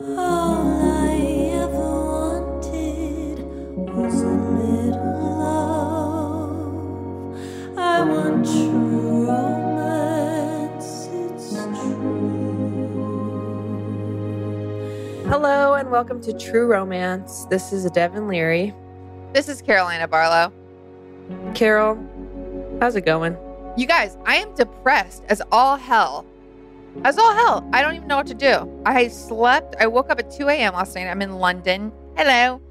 Hello and welcome to True Romance. This is Devin Leary. This is Carolina Barlow. Carol, how's it going? You guys, I am depressed as all hell. As all hell. I don't even know what to do. I slept. I woke up at 2 a.m. last night. I'm in London. Hello.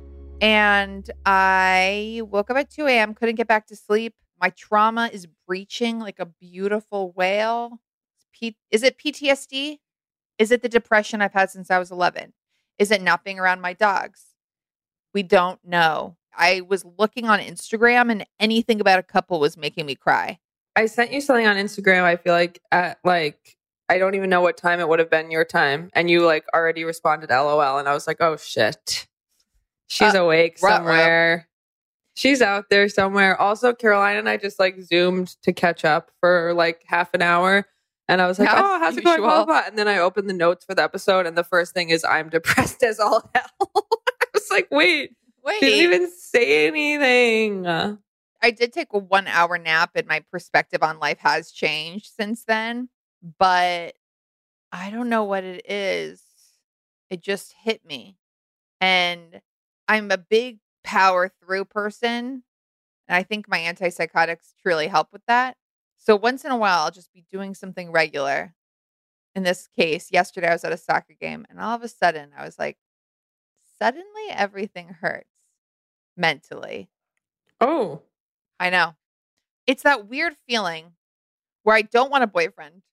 And I woke up at 2 a.m., couldn't get back to sleep. My trauma is breaching like a beautiful whale. P- is it PTSD? Is it the depression I've had since I was 11? Is it not being around my dogs? We don't know. I was looking on Instagram and anything about a couple was making me cry. I sent you something on Instagram. I feel like at like I don't even know what time it would have been your time, and you like already responded LOL, and I was like, oh shit, she's Uh, awake somewhere. She's out there somewhere. Also, Caroline and I just like zoomed to catch up for like half an hour. And I was like, oh, how's it going? Blah, blah, blah. And then I opened the notes for the episode, and the first thing is, I'm depressed as all hell. I was like, wait, Wait. didn't even say anything. I did take a one hour nap and my perspective on life has changed since then, but I don't know what it is. It just hit me. And I'm a big power through person. And I think my antipsychotics truly help with that. So once in a while, I'll just be doing something regular. In this case, yesterday I was at a soccer game and all of a sudden I was like, suddenly everything hurts mentally. Oh, I know. It's that weird feeling where I don't want a boyfriend.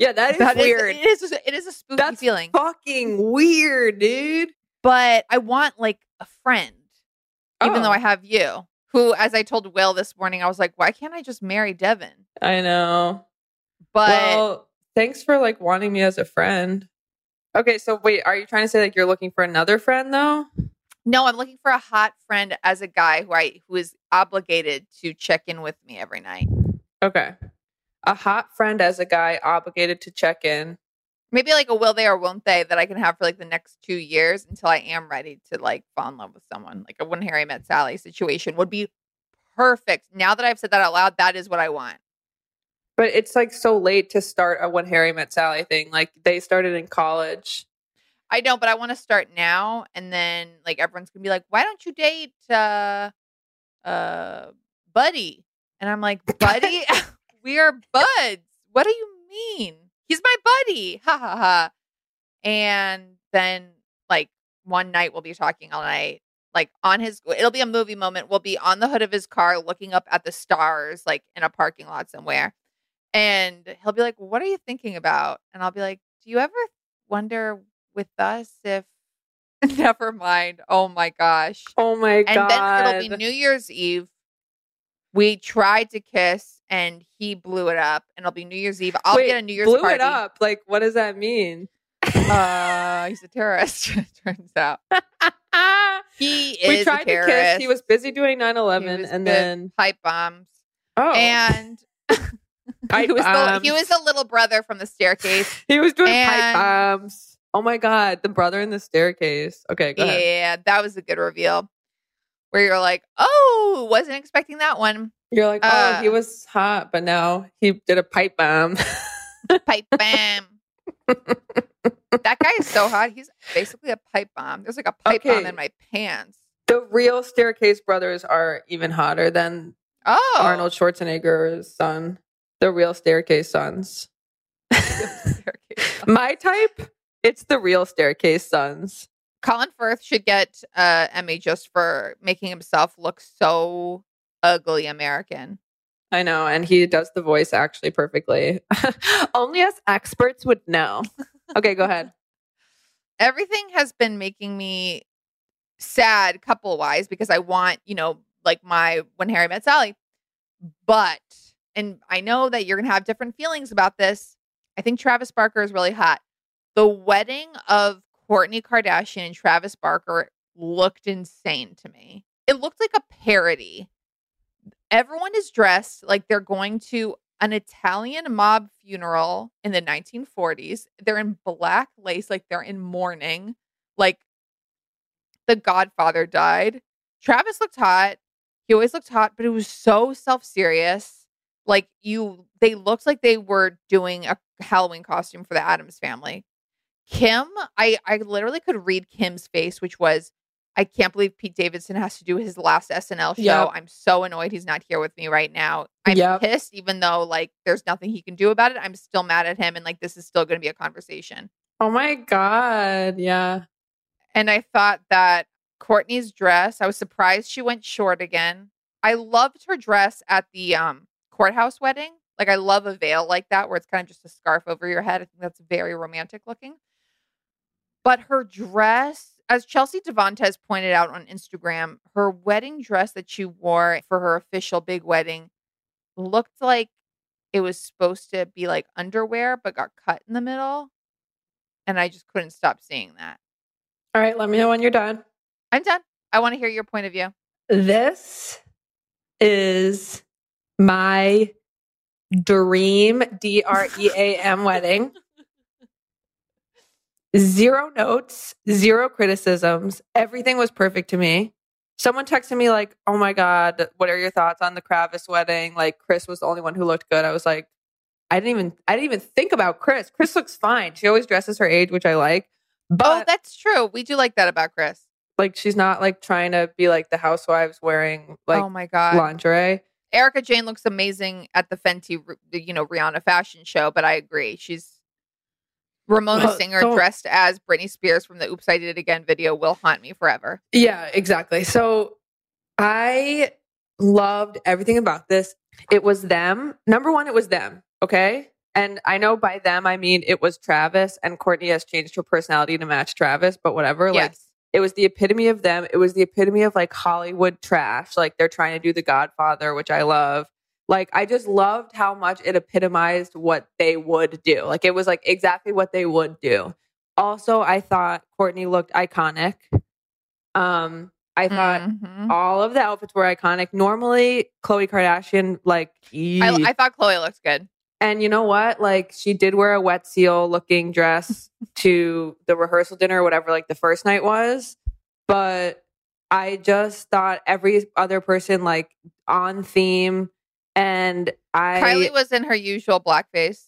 Yeah, that is That is- weird. it is. It is a spooky That's feeling, fucking weird, dude. but I want like a friend, even though Oh. I have you. Who, as I told Will this morning, I was like, why can't I just marry Devin? I know. But well, thanks for like wanting me as a friend. Okay, so wait, are you trying to say like you're looking for another friend though? no, I'm looking for a hot friend as a guy who I who is obligated to check in with me every night. Okay. A hot friend as a guy obligated to check in. Maybe like a will they or won't they that I can have for like the next two years until I am ready to like fall in love with someone. Like a when Harry met Sally situation would be perfect. Now that I've said that out loud, that is what I want. But it's like so late to start a when Harry met Sally thing. Like they started in college. I know, but I want to start now, and then like everyone's gonna be like, "Why don't you date uh, uh, Buddy?" And I'm like, "Buddy, we are buds. What do you mean? He's my buddy." Ha ha ha. And then like one night we'll be talking all night, like on his. It'll be a movie moment. We'll be on the hood of his car, looking up at the stars, like in a parking lot somewhere. And he'll be like, "What are you thinking about?" And I'll be like, "Do you ever wonder with us if never mind oh my gosh Oh my god. and then it'll be new year's eve We tried to kiss and he blew it up, and it'll be New Year's Eve. I'll Wait, get a New Year's blew party. it up. Like, what does that mean? Uh, he's a terrorist. turns out he is we a tried to kiss. He was busy doing 9-11 and then. pipe bombs, Oh. and Pipe he was the, he was the little brother from the staircase. he was doing and- pipe bombs. Oh my God. The brother in the staircase. Okay, go ahead. Yeah, that was a good reveal. Where you're like, oh, wasn't expecting that one. You're like, oh, Uh, he was hot, but now he did a pipe bomb. Pipe bomb. that guy is so hot. He's basically a pipe bomb. There's like a pipe bomb in my pants. the real staircase brothers are even hotter than Oh, Arnold Schwarzenegger's son. The real staircase sons. Staircase. My type, it's the real staircase sons. Colin Firth should get uh, Emmy just for making himself look so ugly American. I know, and he does the voice actually perfectly. Only us experts would know. Okay, go ahead. Everything has been making me sad couple wise because I want, you know, like my When Harry Met Sally. But, and I know that you're going to have different feelings about this. I think Travis Barker is really hot. The wedding of Kourtney Kardashian and Travis Barker looked insane to me. It looked like a parody. Everyone is dressed like they're going to an Italian mob funeral in the 1940s. They're in black lace, like they're in mourning, like the Godfather died. Travis looked hot. He always looked hot, but it was so self serious. Like you, they looked like they were doing a Halloween costume for the Addams family. Kim, I I literally could read Kim's face, which was, I can't believe Pete Davidson has to do his last SNL show. Yep. I'm so annoyed he's not here with me right now. I'm Yep. pissed, even though like there's nothing he can do about it. I'm still mad at him, and like this is still going to be a conversation. Oh my God. Yeah. And I thought that Kourtney's dress, I was surprised she went short again. I loved her dress at the um, courthouse wedding. Like, I love a veil like that where it's kind of just a scarf over your head. I think that's very romantic looking. But her dress, as Chelsea Devantez pointed out on Instagram, her wedding dress that she wore for her official big wedding looked like it was supposed to be like underwear, but got cut in the middle. And I just couldn't stop seeing that. All right, let me know when you're done. I'm done. I want to hear your point of view. This is my dream D R E A M wedding. Zero notes, zero criticisms. Everything was perfect to me. Someone texted me like, "Oh my god, what are your thoughts on the Kravis wedding?" Like Kris was the only one who looked good. I was like, I didn't even I didn't even think about Kris. Kris looks fine. She always dresses her age, which I like. Oh, but oh, that's true. We do like that about Kris. like she's not like trying to be like the housewives wearing like oh my god. lingerie. Erika Jayne looks amazing at the Fenty, you know, Rihanna fashion show, but I agree. She's Ramona Well, Singer don't- dressed as Britney Spears from the Oops I Did It Again video will haunt me forever. Yeah, exactly. So I loved everything about this. It was them. Number one, it was them. Okay. And I know by them, I mean it was Travis and Kourtney has changed her personality to match Travis, but whatever. Like yes. it was the epitome of them. It was the epitome of like Hollywood trash. Like they're trying to do The Godfather, which I love. Like I just loved how much it epitomized what they would do. Like it was like exactly what they would do. Also, I thought Kourtney looked iconic. Um, I thought Mhm. all of the outfits were iconic. Normally, Khloe Kardashian, like, I. I thought Khloe looked good. and you know what? Like, she did wear a wet seal looking dress to the rehearsal dinner or whatever, like the first night was. But I just thought every other person, like, on theme. And I Kylie was in her usual blackface.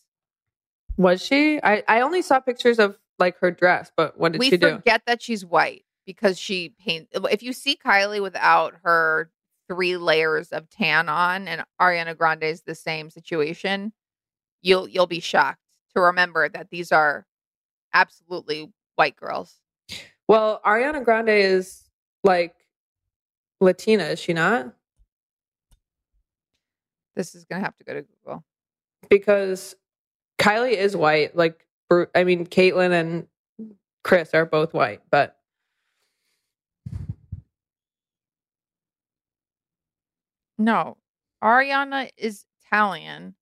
was she? I, I only saw pictures of like her dress, but what did we she do? We forget that she's white because she paint. If you see Kylie without her three layers of tan on, and Ariana Grande is the same situation, you'll you'll be shocked to remember that these are absolutely white girls. Well, Ariana Grande is like Latina, is she not? This is gonna have to go to Google. because Kylie is white. Like, I mean, Caitlyn and Kris are both white, but No, Ariana is Italian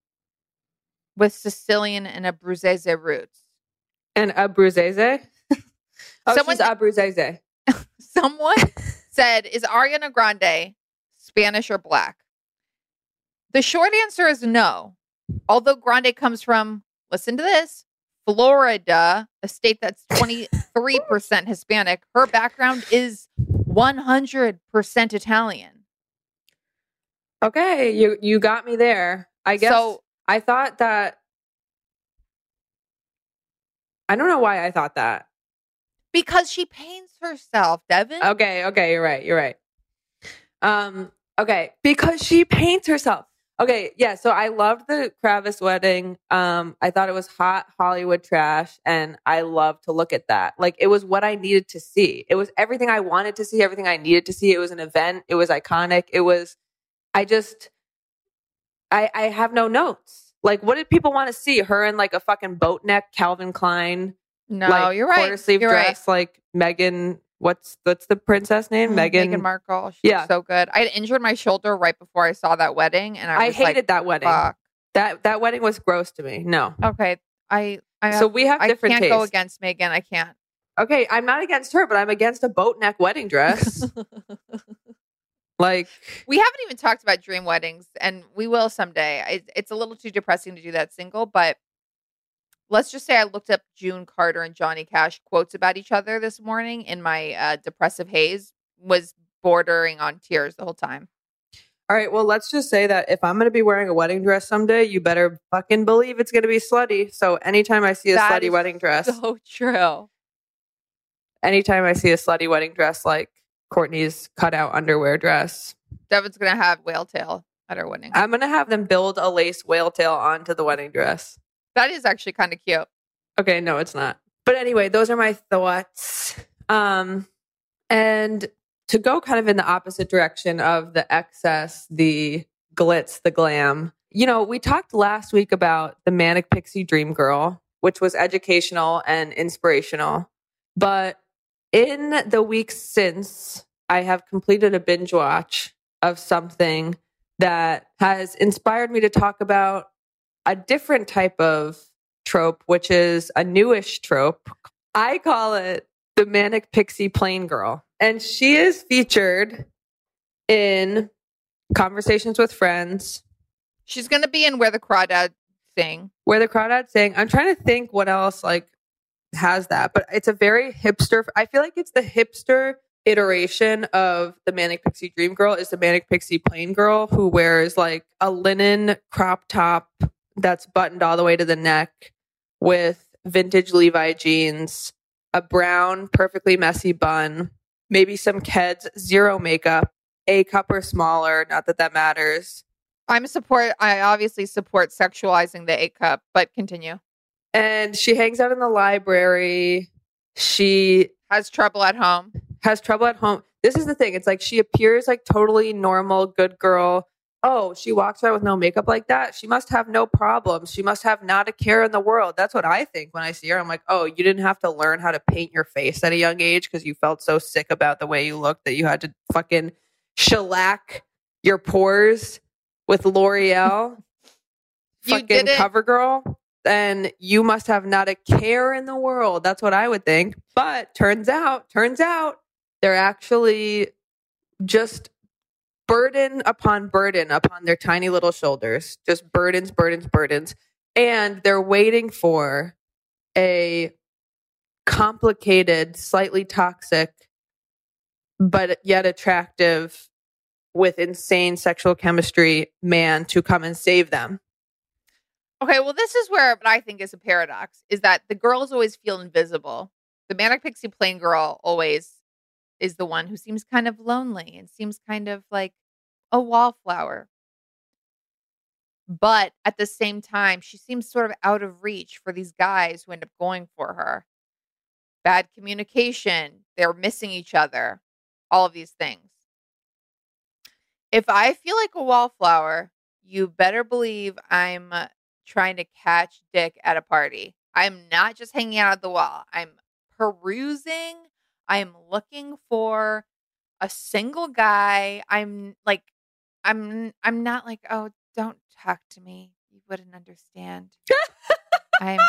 with Sicilian and Abruzzese roots. And Abruzzese? oh, Someone- she's Abruzzese. Someone said, Is Ariana Grande Spanish or black? The short answer is no. Although Grande comes from, listen to this, Florida, a state that's 23% Hispanic, her background is 100% Italian. Okay, you you got me there. I guess So- I thought that I don't know why I thought that. Because she paints herself, Devin. Okay, okay, you're right. You're right. Um, okay, because she paints herself. Okay, yeah. So I loved the Kravis wedding. Um, I thought it was hot Hollywood trash, and I love to look at that. Like it was what I needed to see. It was everything I wanted to see, everything I needed to see. It was an event. It was iconic. It was. I just. I I have no notes. Like, what did people want to see? Her in like a fucking boat neck Calvin Klein no, like you're right. quarter sleeve you're dress, like Meghan. What's what's the princess name? Mm, right. Megan. Meghan Markle. She's Yeah. so good. I had injured my shoulder right before I saw that wedding, and I, I hated like, that wedding. Fuck. That that wedding was gross to me. No. Okay, I I So we have I different can't tastes. go against Meghan. I can't. Okay, I'm not against her, but I'm against a boat neck wedding dress. like, We haven't even talked about dream weddings, and we will someday. It, it's a little too depressing to do that single, but let's just say I looked up June Carter and Johnny Cash quotes about each other this morning in my uh, depressive haze. Was bordering on tears the whole time. all right, well, let's just say that if I'm going to be wearing a wedding dress someday, you better fucking believe it's going to be slutty. So anytime I see a That slutty wedding dress, So true. anytime I see a slutty wedding dress like Kourtney's cutout underwear dress, Devin's gonna have whale tail at her wedding. I'm going to have them build a lace whale tail onto the wedding dress. That is actually kind of cute. Okay, no, it's not. But anyway, those are my thoughts. Um, and to go kind of in the opposite direction of the excess, the glitz, the glam. You know, we talked last week about the Manic Pixie Dream Girl, which was educational and inspirational. But in the weeks since, I have completed a binge watch of something that has inspired me to talk about a different type of trope, which is a newish trope. I call it the Manic Pixie Plain Girl. And she is featured in Conversations with Friends, She's gonna be in where the crawdad sing. where the crawdads sing. I'm trying to think what else like has that, but it's a very hipster. I feel like it's the hipster iteration of the Manic Pixie Dream Girl is the Manic Pixie Plain Girl who wears like a linen crop top that's buttoned all the way to the neck with vintage Levi jeans, a brown, perfectly messy bun, maybe some Keds, zero makeup, a cup or smaller. Not that that matters. I'm support. I obviously support sexualizing the A cup, but continue. And she hangs out in the library. She Has trouble at home. has trouble at home. This is the thing. It's like she appears like totally normal, good girl. Oh, she walks around with no makeup like that. She must have no problems. She must have not a care in the world. That's what I think when I see her. I'm like, oh, you didn't have to learn how to paint your face at a young age because you felt so sick about the way you looked that you had to fucking shellac your pores with L'Oreal. Fucking did it. cover girl. Then you must have not a care in the world. That's what I would think. But turns out, turns out they're actually just burden upon burden upon their tiny little shoulders. Just burdens, burdens, burdens. And they're waiting for a complicated, slightly toxic, but yet attractive with insane sexual chemistry man to come and save them. Okay, well, this is where what I think is a paradox is that the girls always feel invisible. The manic pixie plain girl always is the one who seems kind of lonely and seems kind of like a wallflower. But at the same time, she seems sort of out of reach for these guys who end up going for her. Bad communication, they're missing each other, all of these things. If I feel like a wallflower, you better believe I'm uh, trying to catch dick at a party. I'm not just hanging out at the wall. I'm perusing. I'm looking for a single guy. I'm like I'm I'm not like, oh, don't talk to me. You wouldn't understand. I'm,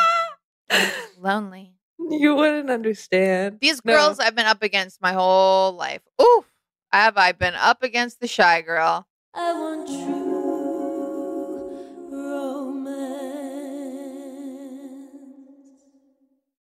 I'm lonely. You wouldn't understand. These No. girls I've been up against my whole life. Oof. Have I been up against the shy girl? I want true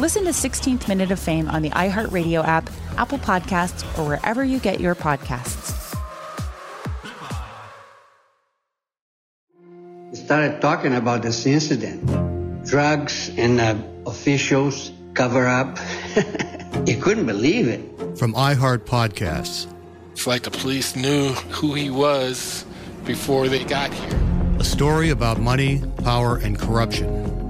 Listen to 16th Minute of Fame on the iHeartRadio app, Apple Podcasts, or wherever you get your podcasts. started talking about this incident. Drugs and uh, officials cover up. you couldn't believe it. From iHeart Podcasts, It's like the police knew who he was before they got here. a story about money, power, and corruption.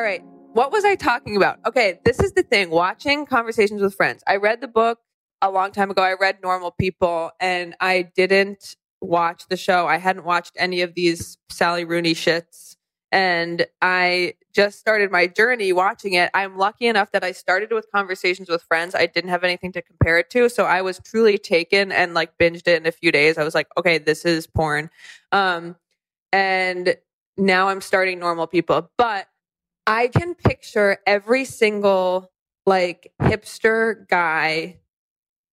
All right. What was I talking about? Okay, this is the thing. Watching Conversations with Friends. I read the book a long time ago. I read Normal People and I didn't watch the show. I hadn't watched any of these Sally Rooney shits. And I just started my journey watching it. I'm lucky enough that I started with Conversations with Friends. I didn't have anything to compare it to. So I was truly taken and like binged it in a few days. I was like, okay, this is porn. Um, and now I'm starting Normal People. But I can picture every single like hipster guy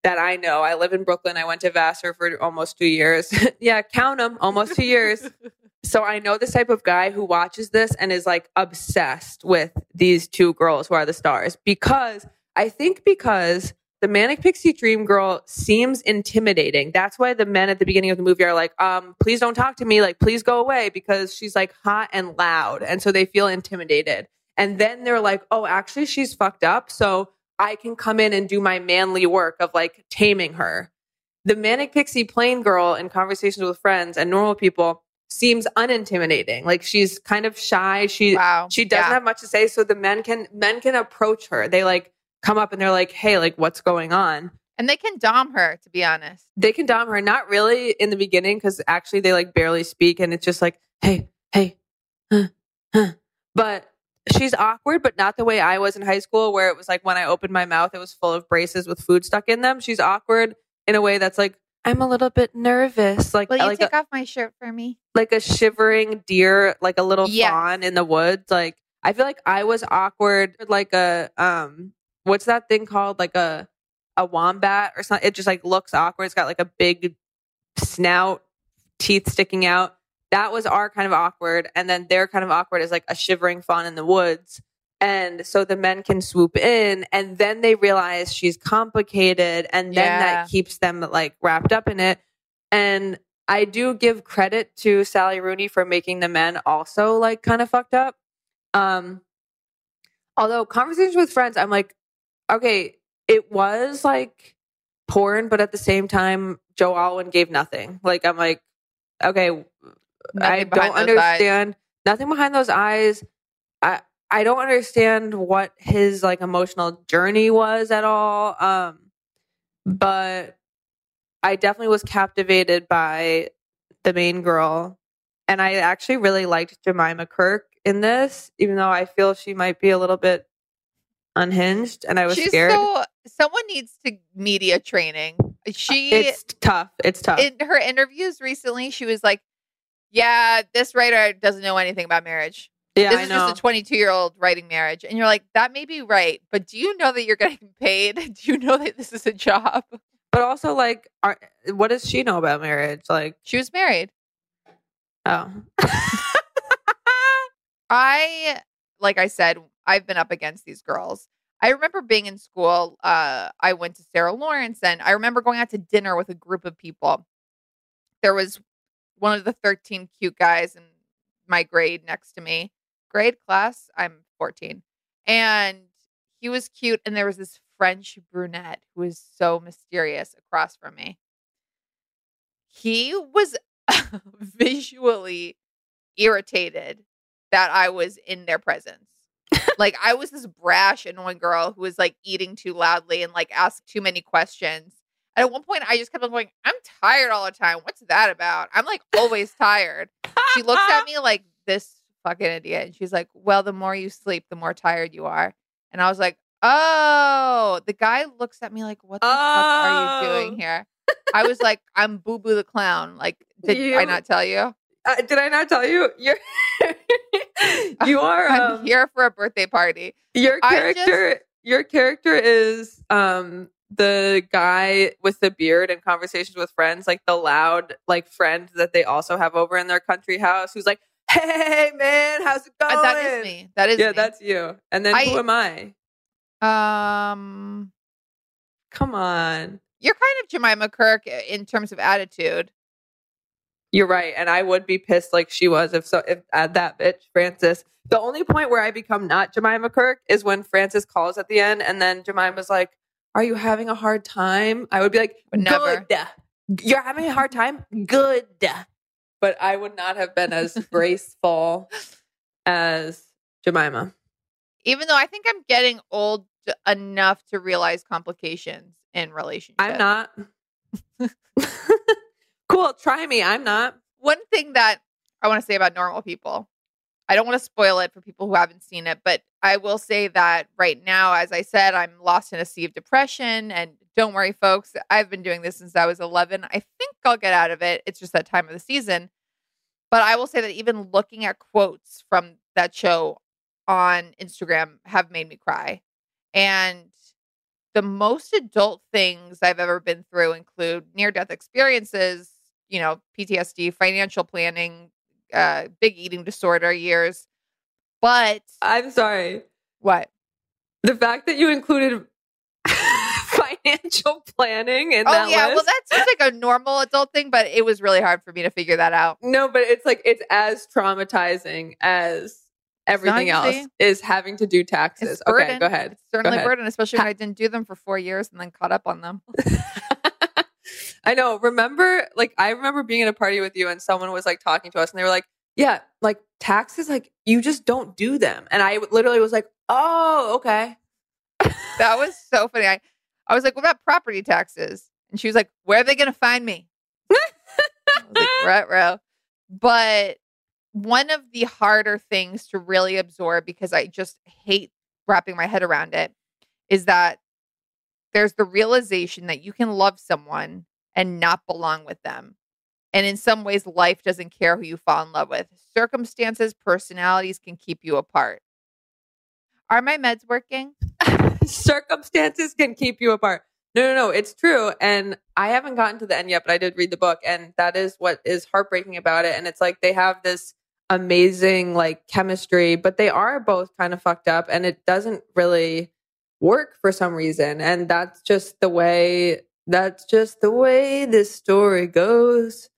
that I know. I live in Brooklyn. I went to Vassar for almost two years. yeah, count them, almost two years. So I know this type of guy who watches this and is like obsessed with these two girls who are the stars because I think because the Manic Pixie Dream Girl seems intimidating. That's why the men at the beginning of the movie are like, um, please don't talk to me. Like, please go away because she's like hot and loud. And so they feel intimidated. And then they're like, oh, actually, she's fucked up. So I can come in and do my manly work of like taming her. The Manic Pixie Plain Girl in Conversations with Friends and Normal People seems unintimidating. Like she's kind of shy. She Wow. she doesn't Yeah. have much to say. So the men can men can approach her. They like come up and they're like, hey, like what's going on? And they can dom her, to be honest. They can dom her. Not really in the beginning because actually they like barely speak and it's just like, hey, hey, huh, huh. But she's awkward, but not the way I was in high school, where it was like when I opened my mouth, it was full of braces with food stuck in them. She's awkward in a way that's like, I'm a little bit nervous. Like Will you like take a, off my shirt for me? like a shivering deer, like a little Yes. fawn in the woods. Like I feel like I was awkward, like a um, what's that thing called? Like a a wombat or something. It just like looks awkward. It's got like a big snout, teeth sticking out. That was our kind of awkward, and then their kind of awkward is like a shivering fawn in the woods. And so the men can swoop in, and then they realize she's complicated, and then Yeah. that keeps them like wrapped up in it. And I do give credit to Sally Rooney for making the men also like kind of fucked up. Um, although conversations with friends, I'm like, okay, it was like porn, but at the same time, Joe Alwyn gave nothing. Like I'm like, okay, I Nothing behind don't those eyes. understand nothing behind those eyes. I I don't understand what his like emotional journey was at all. Um, but I definitely was captivated by the main girl, and I actually really liked Jemima Kirk in this, even though I feel she might be a little bit unhinged, and I was She's scared. so someone needs to media training. She it's tough. It's tough. in her interviews recently, she was like, "Yeah, this writer doesn't know anything about marriage. yeah, this I is know. just a 22 year old writing marriage." And you're like, "That may be right, but do you know that you're getting paid? Do you know that this is a job?" but also, like, are, what does she know about marriage? Like, She was married. oh, I, like I said, I've been up against these girls. I remember being in school. Uh, I went to Sarah Lawrence, and I remember going out to dinner with a group of people. There was one of the 13 cute guys in my grade next to me. Grade class, I'm 14. And he was cute. And there was this French brunette who was so mysterious across from me. He was visually irritated that I was in their presence. Like I was this brash, annoying girl who was like eating too loudly and like asked too many questions. And at one point, I just kept on going, "I'm tired all the time. What's that about? I'm like always tired." She looks at me like this fucking idiot, and she's like, "Well, the more you sleep, the more tired you are." And I was like, "Oh." The guy looks at me like, "What the fuck are you Oh. doing here?" I was like, "I'm Boo Boo the clown." Like, did I not tell you? Uh, did I not tell you? You're you are I'm um, here for a birthday party. your character. Your character is um the guy with the beard and conversations with friends, like the loud like friend that they also have over in their country house, who's like, "Hey man, how's it going?" Uh, that is me. That is yeah, me. that's you. And then I- who am I? Um, Come on. you're kind of Jemima Kirk in terms of attitude. You're right, and I would be pissed like she was if so if uh, that bitch Frances. The only point where I become not Jemima Kirk is when Frances calls at the end, and then Jemima's like, "Are you having a hard time?" I would be like, never. "Good, you're having a hard time. Good." But I would not have been as graceful as Jemima. Even though I think I'm getting old enough to realize complications in relationships. I'm not. cool. Try me. I'm not. One thing that I want to say about normal people, I don't want to spoil it for people who haven't seen it, but I will say that right now, as I said, I'm lost in a sea of depression. And don't worry, folks, I've been doing this since I was 11. I think I'll get out of it. It's just that time of the season. But I will say that even looking at quotes from that show on Instagram have made me cry. And the most adult things I've ever been through include near death experiences, you know, PTSD, financial planning, uh, big eating disorder years. But I'm sorry. what? The fact that you included financial planning in Oh, yeah. Well, list. that seems like a normal adult thing, but it was really hard for me to figure that out. no, but it's like it's as traumatizing as everything else is having to do taxes. Okay, go ahead. It's certainly Go ahead. burden, especially when I didn't do them for four years and then caught up on them. I know. Remember, like I remember being at a party with you and someone was like talking to us and they were like, "Yeah, like taxes, like you just don't do them." And I literally was like, "Oh, okay." that was so funny. I, I was like, what about property taxes? And she was like, where are they going to find me? I was like, right, row. But one of the harder things to really absorb because I just hate wrapping my head around it is that there's the realization that you can love someone and not belong with them. And in some ways, life doesn't care who you fall in love with. Circumstances, personalities can keep you apart. Are my meds working? circumstances can keep you apart. No, no, no, it's true. And I haven't gotten to the end yet, but I did read the book, and that is what is heartbreaking about it. And it's like they have this amazing like chemistry, but they are both kind of fucked up, and it doesn't really work for some reason. And that's just the way that's just the way this story goes.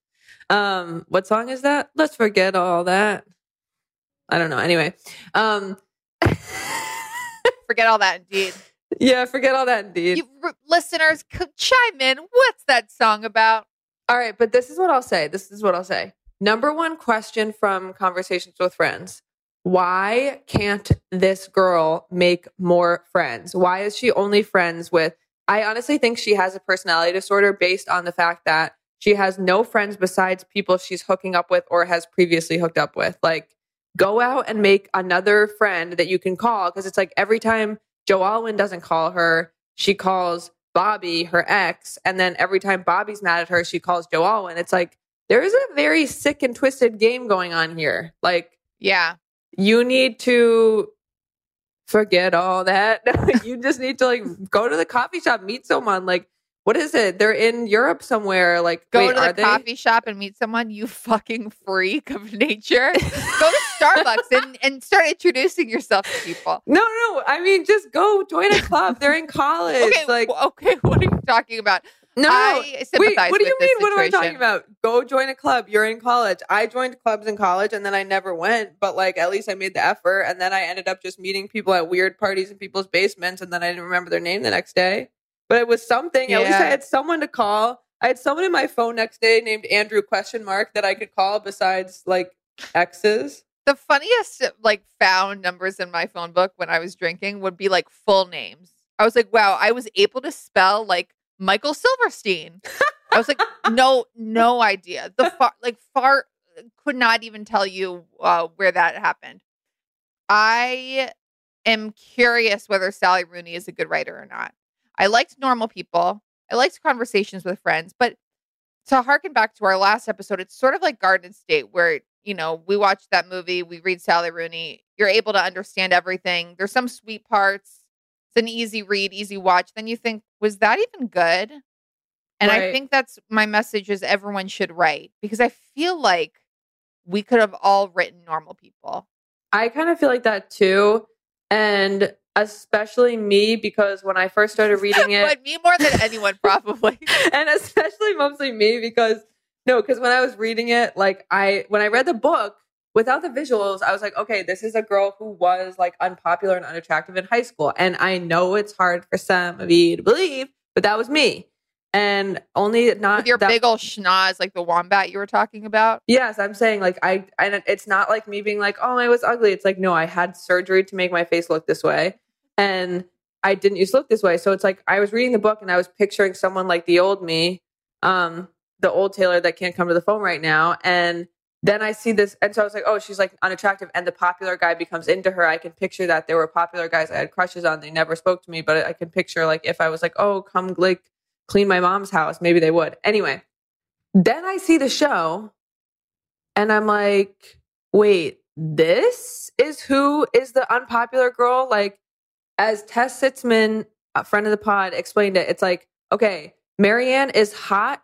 Um, what song is that? Let's forget all that. I don't know. Anyway, um, Forget all that, indeed. yeah, forget all that indeed. You r- listeners, chime in. What's that song about? All right, but this is what I'll say. This is what I'll say. Number one question from conversations with friends. Why can't this girl make more friends? Why is she only friends with I honestly think she has a personality disorder based on the fact that she has no friends besides people she's hooking up with or has previously hooked up with. Like go out and make another friend that you can call because it's like every time Joe Alwyn doesn't call her, she calls Bobby, her ex, and then every time Bobby's mad at her, she calls Joe Alwyn. It's like there is a very sick and twisted game going on here. Like, Yeah. you need to forget all that. you just need to like go to the coffee shop, meet someone. Like, what is it? They're in Europe somewhere. Like, Go wait, to the they? coffee shop and meet someone, you fucking freak of nature. Go to Starbucks and, and start introducing yourself to people. No, no. I mean, just go join a club. They're in college. Okay, like, okay, what are you talking about? No. I Wait, what do you mean? What am I talking about? Go join a club. You're in college. I joined clubs in college and then I never went, but like at least I made the effort. And then I ended up just meeting people at weird parties in people's basements and then I didn't remember their name the next day. But it was something. At least I had someone to call. I had someone in my phone next day named Andrew question mark that I could call besides like exes. The funniest like found numbers in my phone book when I was drinking would be like full names. I was like, wow, I was able to spell like Michael Silverstein. I was like, no, no idea. The far like far could not even tell you uh, where that happened. I am curious whether Sally Rooney is a good writer or not. I liked normal people. I liked conversations with friends, but to harken back to our last episode, it's sort of like Garden State, where you know we watch that movie, we read Sally Rooney, you're able to understand everything. There's some sweet parts. It's an easy read, easy watch. Then you think, was that even good? And I think that's my message is everyone should write because I feel like we could have all written normal people. I kind of feel like that too. And especially me because when I first started reading it, but me more than anyone, probably. and especially mostly me because no, because when I was reading it, like I when I read the book without the visuals, I was like, okay, this is a girl who was like unpopular and unattractive in high school, and I know it's hard for some of you to believe, but that was me, and only not With your that- big old schnoz like the wombat you were talking about. Yes, I'm saying like I and it's not like me being like, "Oh, I was ugly." It's like, "No, I had surgery to make my face look this way." And I didn't used to look this way. So it's like I was reading the book and I was picturing someone like the old me, um, the old Taylor that can't come to the phone right now. And then I see this and so I was like, "Oh, she's like unattractive." And the popular guy becomes into her. I can picture that there were popular guys I had crushes on. They never spoke to me, but I can picture like if I was like, "Oh, come like clean my mom's house," maybe they would. Anyway, then I see the show and I'm like, wait, this is who is the unpopular girl? Like, as Tess Sitzman, a friend of the pod, explained it, it's like, okay, Marianne is hot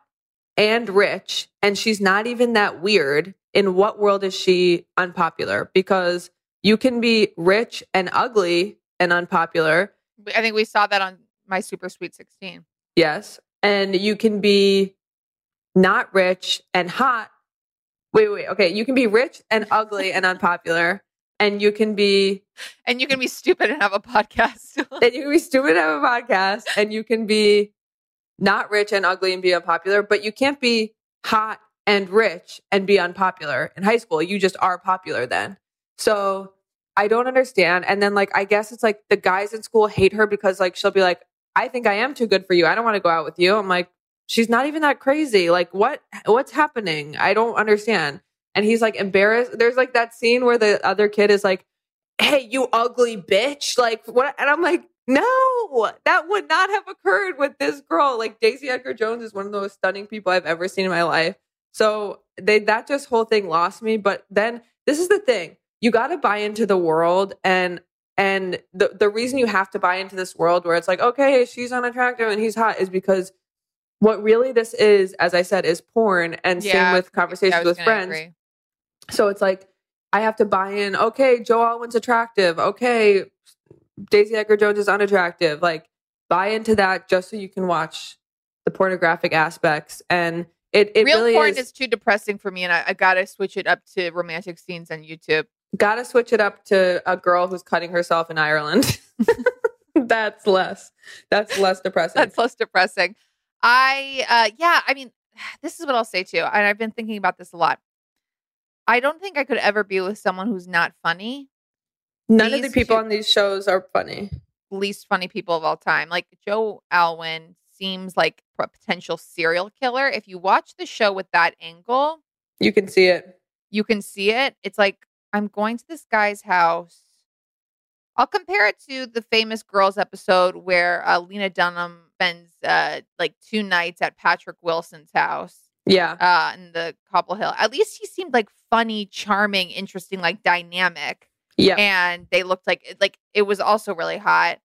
and rich, and she's not even that weird. In what world is she unpopular? Because you can be rich and ugly and unpopular. I think we saw that on my Super Sweet 16. Yes. And you can be not rich and hot. Wait, wait, okay. You can be rich and ugly and unpopular. And you can be And you can be stupid and have a podcast. and you can be stupid and have a podcast. And you can be not rich and ugly and be unpopular, but you can't be hot and rich and be unpopular in high school. You just are popular then. So I don't understand. And then like I guess it's like the guys in school hate her because like she'll be like, I think I am too good for you. I don't want to go out with you. I'm like, she's not even that crazy. Like what what's happening? I don't understand. And he's like embarrassed. There's like that scene where the other kid is like, Hey, you ugly bitch. Like what and I'm like, No, that would not have occurred with this girl. Like Daisy Edgar Jones is one of the most stunning people I've ever seen in my life. So they that just whole thing lost me. But then this is the thing: you got to buy into the world, and and the the reason you have to buy into this world where it's like, okay, she's unattractive and he's hot, is because what really this is, as I said, is porn, and Yeah, same with conversations with friends. agree. So it's like I have to buy in. Okay, Joe Alwyn's attractive. Okay, Daisy Edgar Jones is unattractive. Like buy into that just so you can watch the pornographic aspects. And it it Real really porn is, is too depressing for me, and I, I gotta switch it up to romantic scenes on YouTube. Got to switch it up to a girl who's cutting herself in Ireland. that's less. That's less depressing. That's less depressing. I, uh, yeah, I mean, this is what I'll say too, and I've been thinking about this a lot. I don't think I could ever be with someone who's not funny. None of the people two- on these shows are funny. least funny people of all time. Like Joe Alwyn seems like a potential serial killer. If you watch the show with that angle, You can see it. you can see it. It's like I'm going to this guy's house. I'll compare it to the famous girls episode where uh, Lena Dunham spends uh, like two nights at Patrick Wilson's house Yeah. uh, in the Cobble Hill. At least he seemed like funny, charming, interesting, like dynamic. Yeah. And they looked like like it was also really hot.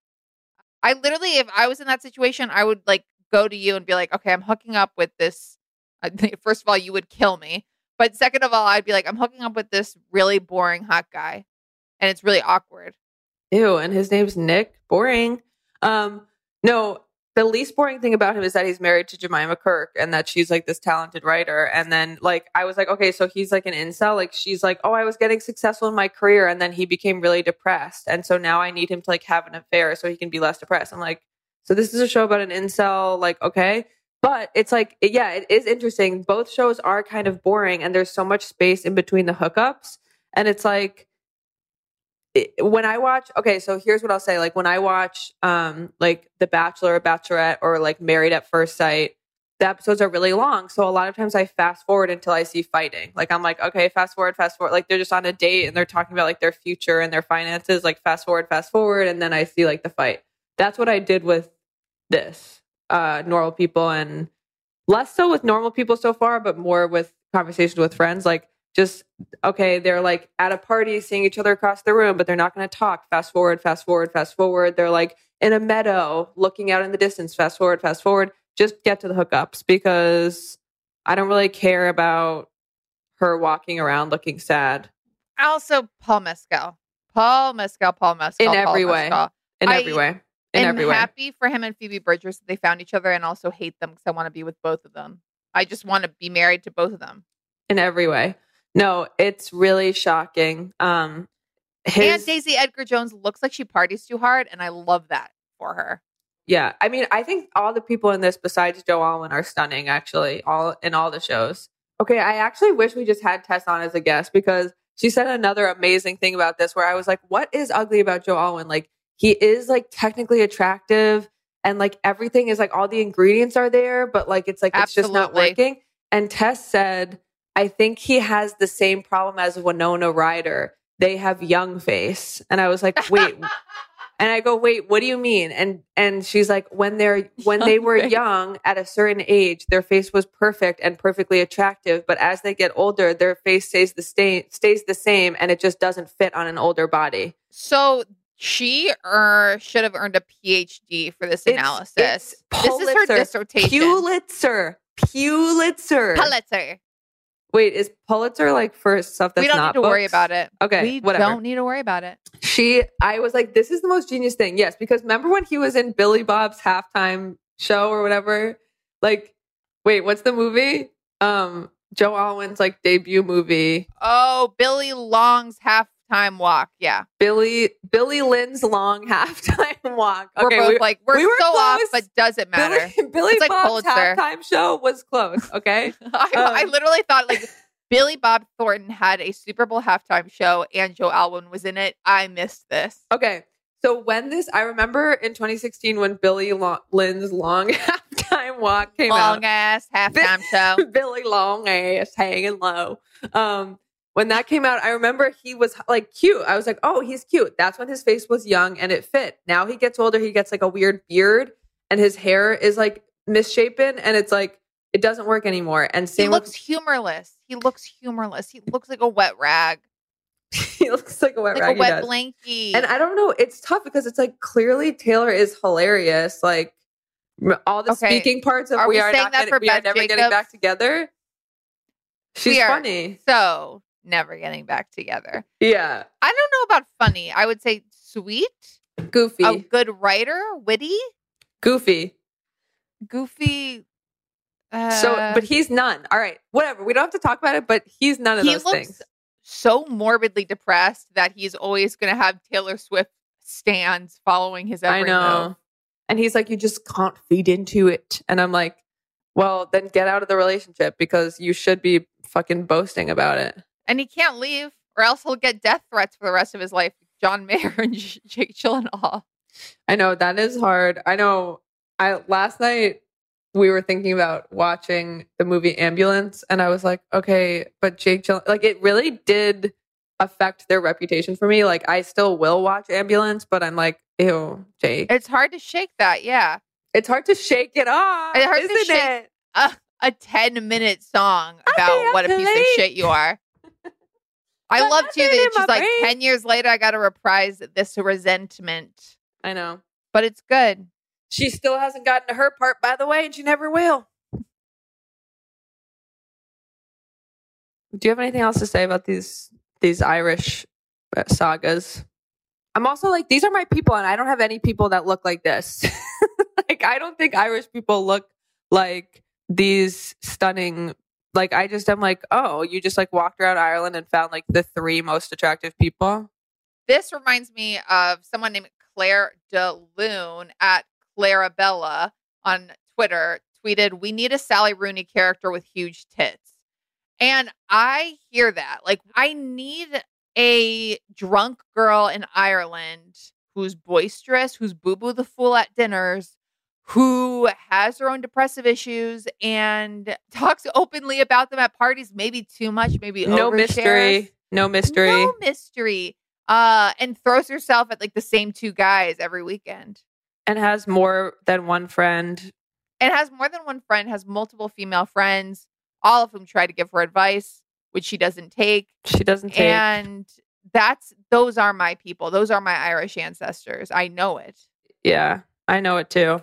I literally, if I was in that situation, I would like go to you and be like, okay, I'm hooking up with this. First of all, you would kill me. But second of all, I'd be like, I'm hooking up with this really boring hot guy. And it's really awkward. Ew, and his name's Nick. Boring. Um, no, the least boring thing about him is that he's married to Jemima Kirk and that she's like this talented writer. And then like I was like, okay, so he's like an incel. Like she's like, oh, I was getting successful in my career, and then he became really depressed. And so now I need him to like have an affair so he can be less depressed. I'm like, so this is a show about an incel, like, okay. But it's like, yeah, it is interesting. Both shows are kind of boring, and there's so much space in between the hookups. And it's like, it- when I watch, okay, so here's what I'll say. Like when I watch, um, like The Bachelor or Bachelorette or like Married at First Sight, the episodes are really long. So a lot of times I fast forward until I see fighting. Like I'm like, okay, fast forward, fast forward. Like they're just on a date and they're talking about like their future and their finances. Like fast forward, fast forward, and then I see like the fight. That's what I did with this, uh, normal people, and less so with normal people so far, but more with conversations with friends. Like just okay, they're like at a party seeing each other across the room, but they're not going to talk. Fast forward, fast forward, fast forward. They're like in a meadow looking out in the distance. Fast forward, fast forward. Just get to the hookups because I don't really care about her walking around looking sad Also, Paul Mescal. Paul Mescal, Paul Mescal. in Paul every way. Mescal. In I every way. In am every way. happy for him and Phoebe Bridgers that they found each other and also hate them because I want to be with both of them. I just want to be married to both of them. In every way. No, it's really shocking. Um, and Daisy Edgar Jones looks like she parties too hard, and I love that for her. Yeah, I mean, I think all the people in this besides Joe Alwyn are stunning. Actually, all in all the shows. Okay, I actually wish we just had Tess on as a guest because she said another amazing thing about this. Where I was like, "What is ugly about Joe Alwyn? Like, he is like technically attractive, and like everything is like all the ingredients are there, but like it's like it's just not working." And Tess said, "I think he has the same problem as Winona Ryder. They have young face." And I was like, "Wait." And I go, wait, what do you mean? And and she's like, when they're when they were face. young at a certain age, their face was perfect and perfectly attractive. But as they get older, their face stays the sta- stays the same, and it just doesn't fit on an older body. So she er, should have earned a PhD for this It's- analysis. it's this is her dissertation. Pulitzer, Pulitzer. Pulitzer. Wait, is Pulitzer like for stuff that's not? we don't not need to worry about it. Okay, we whatever. don't need to worry about it. she i was like this is the most genius thing yes because remember when he was in billy bob's halftime show or whatever like wait what's the movie um joe alwyn's like debut movie Oh, Billy Long's halftime walk. Yeah, billy billy lynn's long halftime walk we're both we- like we're we so off, but doesn't matter. billy, billy It's like bob's Pulitzer. halftime show was close okay I, I Um, literally thought like Billy Bob Thornton had a Super Bowl halftime show and Joe Alwyn was in it. I missed this. Okay. So when this, I remember in 2016 when Billy Lo- Lynn's long halftime walk came out. Long ass halftime show. Billy Long ass hanging low. Um, when that came out, I remember he was like cute. I was like, oh, he's cute. That's when his face was young and it fit. Now he gets older, he gets like a weird beard and his hair is like misshapen and it's like it doesn't work anymore. And He looks with humorless. He looks humorless. He looks like a wet rag, he looks like a wet like rag. a wet blankie. And I don't know, it's tough because it's like clearly Taylor is hilarious. Like all the Okay. speaking parts of Are we, we are not that getting, for we are never getting back together. She's funny. So never getting back together. Yeah. I don't know about funny. I would say sweet, Goofy. a good writer, witty, Goofy. goofy. Uh, So but he's none. All right. Whatever. We don't have to talk about it, but he's none of he those things. so morbidly depressed that he's always going to have Taylor Swift stands following his every I know. move. And he's like, you just can't feed into it. And I'm like, well, then get out of the relationship because you should be fucking boasting about it. And he can't leave, or else he'll get death threats for the rest of his life. John Mayer and Jake Gyllenhaal. I know that is hard. I know. I last night we were thinking about watching the movie Ambulance, and I was like, okay, but Jake Gyllenhaal, like it really did affect their reputation for me. Like I still will watch Ambulance, but I'm like, ew, Jake. It's hard to shake that. Yeah, It's hard to shake it off, It's hard to shake- it? a, a ten minute song about what a piece of shit you are. I love too that in it's my just like brain. ten years later. I got to reprise this resentment, I know. but it's good. She still hasn't gotten to her part, by the way, and she never will. Do you have anything else to say about these these Irish uh, sagas? I'm also like these are my people, and I don't have any people that look like this. like I don't think Irish people look like these stunning. Like I just am like, oh, you just like walked around Ireland and found like the three most attractive people. This reminds me of someone named Claire DeLune at Clarabella on Twitter tweeted, We need a Sally Rooney character with huge tits. And I hear that. Like, I need a drunk girl in Ireland who's boisterous, who's boo boo the fool at dinners, who has her own depressive issues and talks openly about them at parties, maybe too much, maybe No overshares. mystery. No mystery. No mystery. Uh, and throws herself at like the same two guys every weekend. and has more than one friend. And has more than one friend, has multiple female friends, all of whom try to give her advice, which she doesn't take. She doesn't take. And that's those are my people. Those are my Irish ancestors. I know it. yeah, I know it too.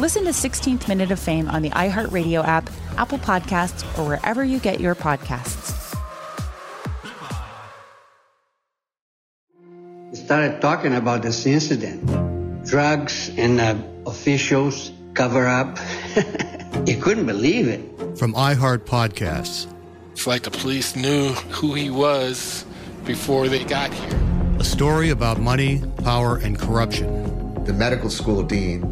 Listen to 16th Minute of Fame on the iHeartRadio app, Apple Podcasts, or wherever you get your podcasts. We started talking about this incident. Drugs and uh, officials cover up. you couldn't believe it. From iHeart Podcasts. It's like the police knew who he was before they got here. A story about money, power, and corruption. The medical school dean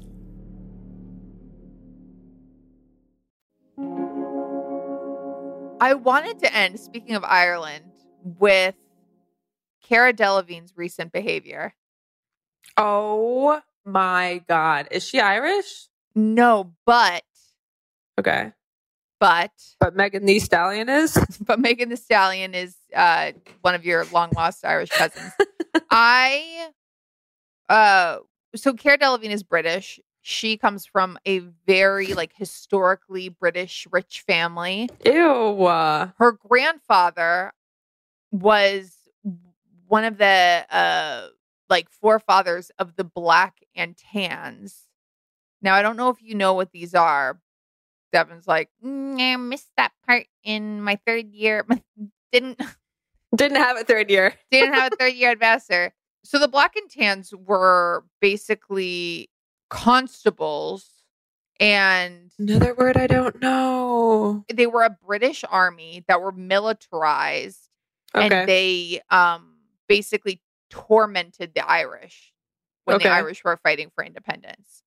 I wanted to end, speaking of Ireland, with Cara Delevingne's recent behavior. Oh my God. Is she Irish? No, but Okay. but But Megan the Stallion is? but Megan the Stallion is uh, one of your long lost Irish cousins. I uh so Cara Delevingne is British. She comes from a very like historically British rich family. Ew. Her grandfather was one of the uh like forefathers of the black and tans. Now I don't know if you know what these are. Devin's like, "Mm, I missed that part in my third year. Didn't Didn't have a third year. didn't have a third year advisor. So the black and tans were basically constables and Another word I don't know. they were a British army that were militarized Okay. and they um basically tormented the Irish when Okay. the Irish were fighting for independence.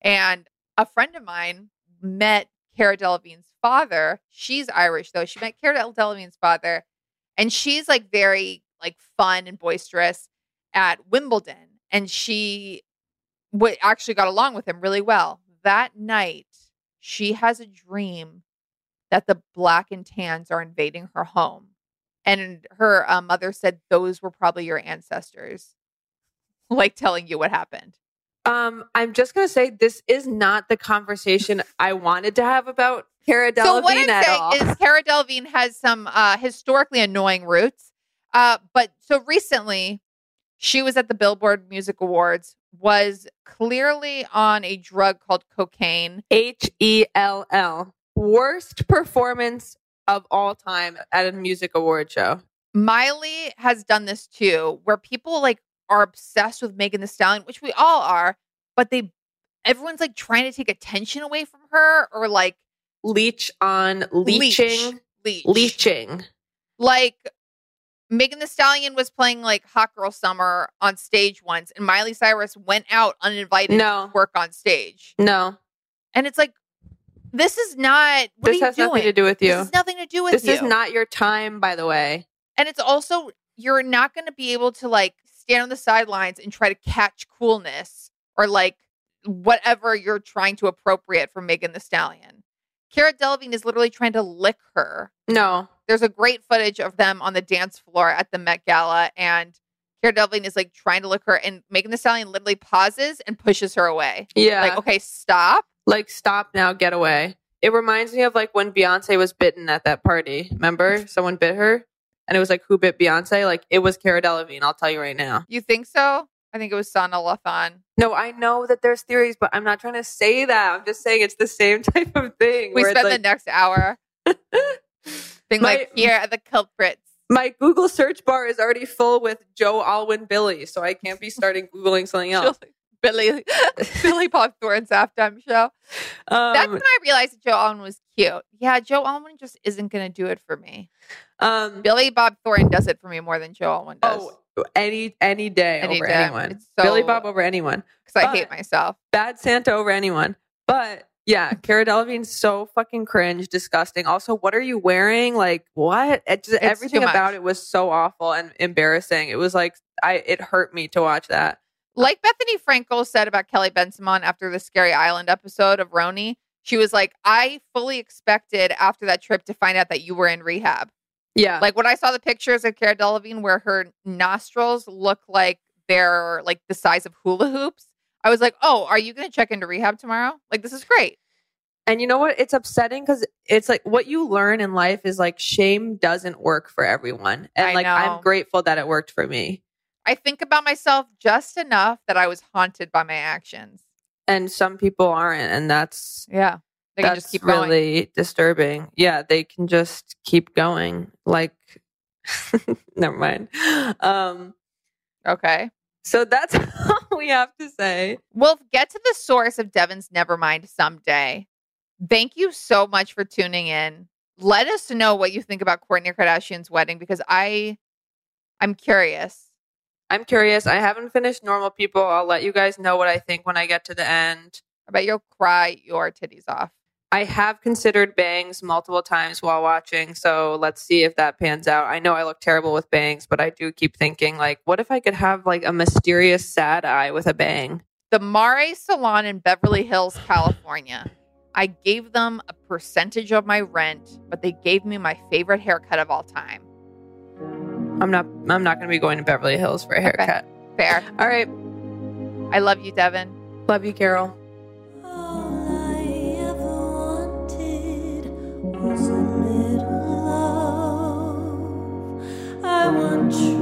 And a friend of mine met Cara Delevingne's father. She's Irish though. She met Cara Delevingne's father and she's like very like fun and boisterous at Wimbledon and she w- actually got along with him really well. That night, she has a dream that the black and tans are invading her home. And her uh, mother said those were probably your ancestors, like telling you what happened. Um, I'm just gonna say this is not the conversation I wanted to have about Cara Delevingne so what I'm at saying all. is Cara Delevingne has some uh, historically annoying roots. Uh, but so recently, she was at the Billboard Music Awards, was clearly on a drug called cocaine. H E L L. Worst performance of all time at a music award show. Miley has done this too, where people like are obsessed with Megan the Stallion, which we all are, but they everyone's like trying to take attention away from her or like Leech on leeching. leech. Leeching. Like Megan the Stallion was playing like Hot Girl Summer on stage once, and Miley Cyrus went out uninvited No. to work on stage. No. And it's like, this is not what This has doing? nothing to do with you. This has nothing to do with you. This you. is not your time, by the way. and it's also you're not going to be able to like stand on the sidelines and try to catch coolness or like whatever you're trying to appropriate from Megan the Stallion. Cara Delevingne is literally trying to lick her. No. There's a great footage of them on the dance floor at the Met Gala, and Cara Delevingne is like trying to look her, and Megan the Stallion literally pauses and pushes her away. Yeah. Like, okay, stop. Like, stop now, get away. It reminds me of like when Beyonce was bitten at that party. Remember? Someone bit her? And it was like, who bit Beyonce? Like, it was Cara Delevingne, I'll tell you right now. You think so? I think it was Sanaa Lathan. No, I know that there's theories, but I'm not trying to say that. I'm just saying it's the same type of thing. We spent spend the next hour being My- like, here are the culprits. my Google search bar is already full with Joe Alwyn Billy, so I can't be starting Googling something else. Billy Billy Bob Thorne's halftime show. That's Um, when I realized that Joe Alwyn was cute. Yeah, Joe Alwyn just isn't going to do it for me. um, Billy Bob Thorne does it for me more than Joe Alwyn does. oh, any any day Any over day. anyone. It's so- Billy Bob over anyone. Because I hate myself. Bad Santa over anyone. But yeah, Cara Delevingne's so fucking cringe, disgusting. Also, what are you wearing? Like what? It just, everything about it was so awful and embarrassing. It was like I it hurt me to watch that. Like Bethenny Frankel said about Kelly Bensimon after the Scary Island episode of RHONY, She was like, I fully expected after that trip to find out that you were in rehab. Yeah. Like when I saw the pictures of Cara Delevingne where her nostrils look like they're like the size of hula hoops, I was like, oh, are you going to check into rehab tomorrow? Like, this is great. And you know what? It's upsetting because it's like what you learn in life is like shame doesn't work for everyone. And I like know. I'm grateful that it worked for me. I think about myself just enough that I was haunted by my actions. And some people aren't, and that's Yeah. They can that's just keep going. really disturbing. Yeah, they can just keep going. Like never mind. Um Okay. So that's all we have to say. We'll get to the source of Devin's Nevermind someday. Thank you so much for tuning in. Let us know what you think about Kourtney Kardashian's wedding because I I'm curious. I'm curious. I haven't finished normal people. I'll let you guys know what I think when I get to the end. I bet you'll cry your titties off. I have considered bangs multiple times while watching, so let's see if that pans out. I know I look terrible with bangs, but I do keep thinking like, what if I could have like a mysterious sad eye with a bang? The Mare Salon in Beverly Hills, California. I gave them a percentage of my rent, but they gave me my favorite haircut of all time. I'm not. I'm not going to be going to Beverly Hills for a haircut. Fair. All right. I love you, Devin. Love you, Carol. Oh. Want true